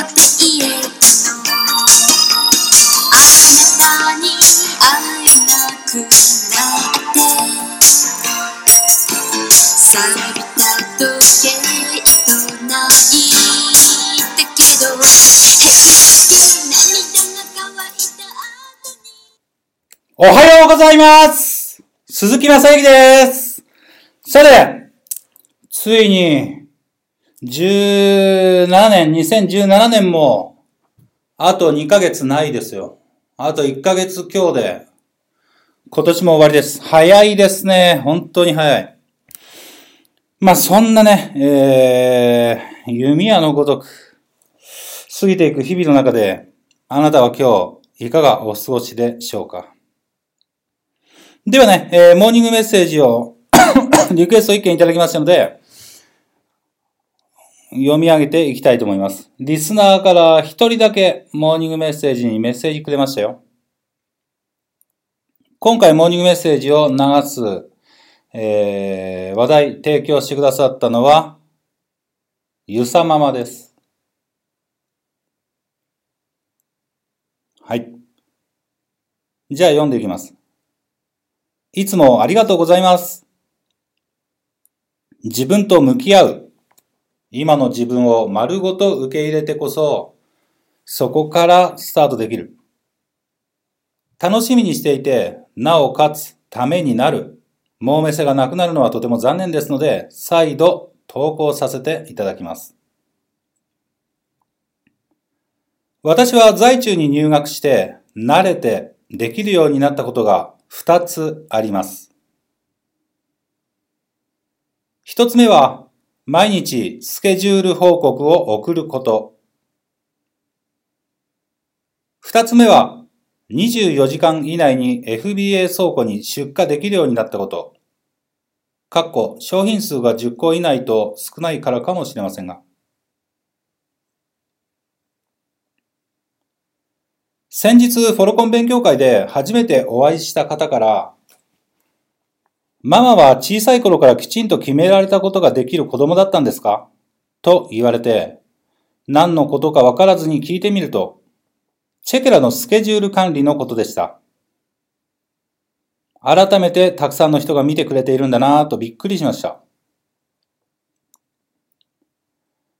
って言えあなたに会えなくなって錆びた時計おはようございます。鈴木正幸です。さて、ついに、17年、2017年も、あと2ヶ月ないですよ。あと1ヶ月今日で、今年も終わりです。早いですね。本当に早い。まあ、そんなね、えー、弓矢のごとく、過ぎていく日々の中で、あなたは今日、いかがお過ごしでしょうかではね、えーモーニングメッセージを リクエスト一件いただきましたので、読み上げていきたいと思います。リスナーから一人だけモーニングメッセージにメッセージくれましたよ。今回モーニングメッセージを流す、えー話題提供してくださったのは、ゆさママです。はい。じゃあ読んでいきます。いつもありがとうございます。自分と向き合う。今の自分を丸ごと受け入れてこそ、そこからスタートできる。楽しみにしていて、なおかつためになる。もうめせがなくなるのはとても残念ですので、再度投稿させていただきます。私は在中に入学して、慣れてできるようになったことが二つあります。一つ目は、毎日スケジュール報告を送ること。二つ目は、24時間以内に FBA 倉庫に出荷できるようになったこと。かっこ、商品数が10個以内と少ないからかもしれませんが。先日、フォロコン勉強会で初めてお会いした方から、ママは小さい頃からきちんと決められたことができる子供だったんですか？と言われて、何のことかわからずに聞いてみると、チェケラのスケジュール管理のことでした。改めてたくさんの人が見てくれているんだなぁとびっくりしました。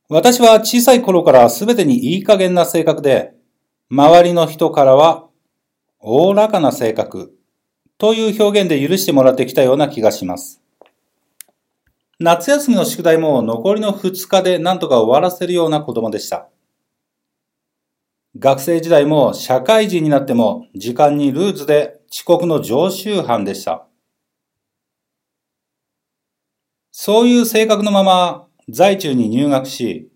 私は小さい頃から全てにいい加減な性格で、周りの人からは、おおらかな性格という表現で許してもらってきたような気がします。夏休みの宿題も残りの2日で何とか終わらせるような子供でした。学生時代も社会人になっても時間にルーズで遅刻の常習犯でした。そういう性格のまま在中に入学し、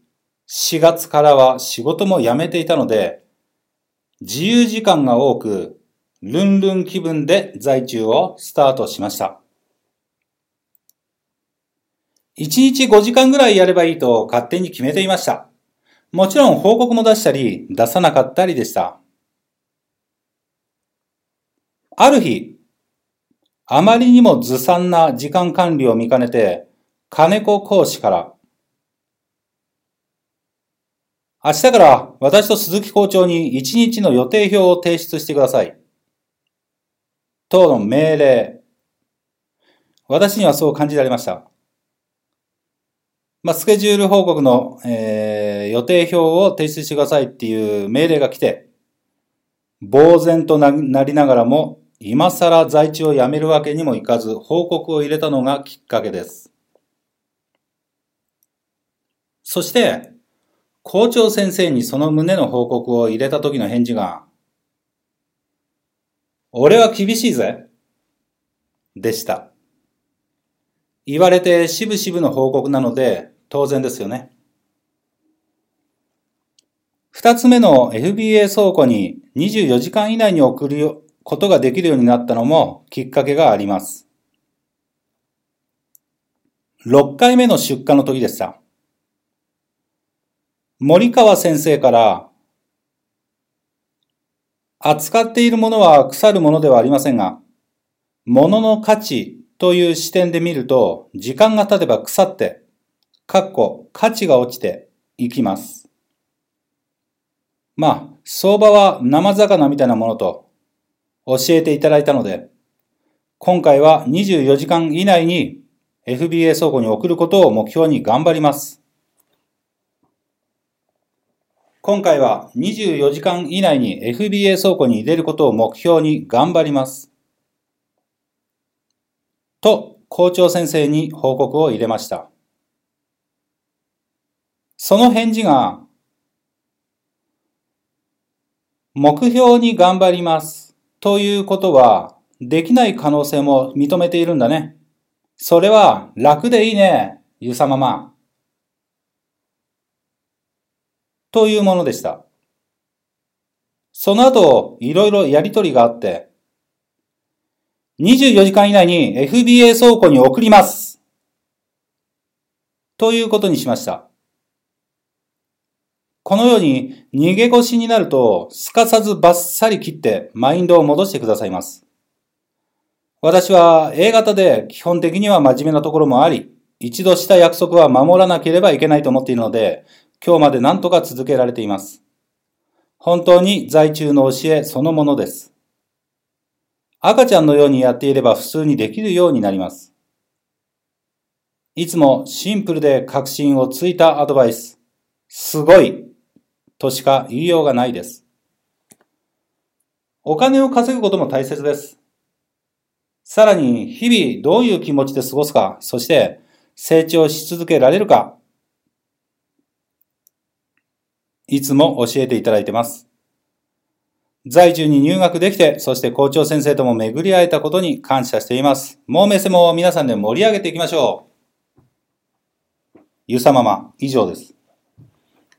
4月からは仕事も辞めていたので、自由時間が多く、ルンルン気分で在中をスタートしました。1日5時間ぐらいやればいいと勝手に決めていました。もちろん報告も出したり、出さなかったりでした。ある日、あまりにもずさんな時間管理を見かねて、金子講師から、明日から私と鈴木校長に1日の予定表を提出してください。等の命令。私にはそう感じられました。まあ、スケジュール報告の、えー予定表を提出してくださいっていう命令が来て、呆然となりながらも、今更在地を辞めるわけにもいかず、報告を入れたのがきっかけです。そして、校長先生にその旨の報告を入れた時の返事が、俺は厳しいぜ。でした。言われてしぶしぶの報告なので当然ですよね。二つ目の FBA 倉庫に24時間以内に送る、ことができるようになったのもきっかけがあります。6回目の出荷の時でした。森川先生から扱っているものは腐るものではありませんが、物の価値という視点で見ると、時間が経てば腐って、かっこ価値が落ちていきます。まあ、相場は生魚みたいなものと教えていただいたので、今回は24時間以内に FBA 倉庫に送ることを目標に頑張ります。今回は24時間以内に FBA 倉庫に入れることを目標に頑張ります。と、校長先生に報告を入れました。その返事が、目標に頑張りますということは、できない可能性も認めているんだね。それは楽でいいね、ゆさまま。というものでした。その後、いろいろやりとりがあって、24時間以内に FBA 倉庫に送ります。ということにしました。このように逃げ腰になると、すかさずバッサリ切ってマインドを戻してくださいます。私は A 型で基本的には真面目なところもあり、一度した約束は守らなければいけないと思っているので、今日まで何とか続けられています。本当に在中の教えそのものです。赤ちゃんのようにやっていれば普通にできるようになります。いつもシンプルで確信をついたアドバイス。すごいとしか言いようがないです。お金を稼ぐことも大切です。さらに日々どういう気持ちで過ごすか、そして成長し続けられるか、いつも教えていただいてます。在中に入学できて、そして校長先生とも巡り会えたことに感謝しています。もうメセも皆さんで盛り上げていきましょう。ゆさまま、以上です。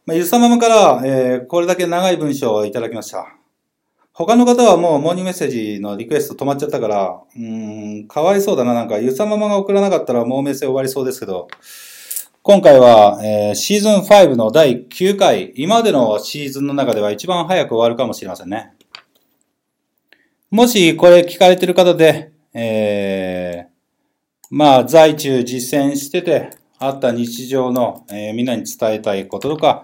まあ、ゆさままから、えー、これだけ長い文章をいただきました。他の方はもうモーニングメッセージのリクエスト止まっちゃったから、うん、かわいそうだな。なんか、ゆさままが送らなかったらもうメッセ終わりそうですけど、今回は、えー、シーズン5の第9回、今までのシーズンの中では一番早く終わるかもしれませんね。もしこれ聞かれてる方で、えー、まあ、在中実践してて、あった日常の、えー、みんなに伝えたいこととか、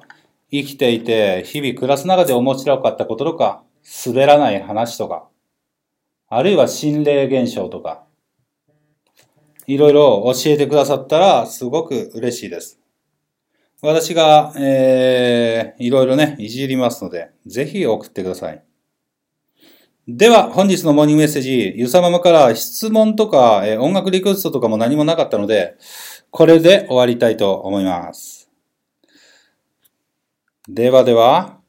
生きていて、日々暮らす中で面白かったこととか、滑らない話とか、あるいは心霊現象とか、いろいろ教えてくださったらすごく嬉しいです。私が、えー、いろいろね、いじりますので、ぜひ送ってください。では、本日のモーニングメッセージ、ゆさままから質問とか、えー、音楽リクエストとかも何もなかったので、これで終わりたいと思います。ではでは、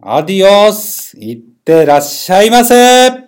アディオスいってらっしゃいませ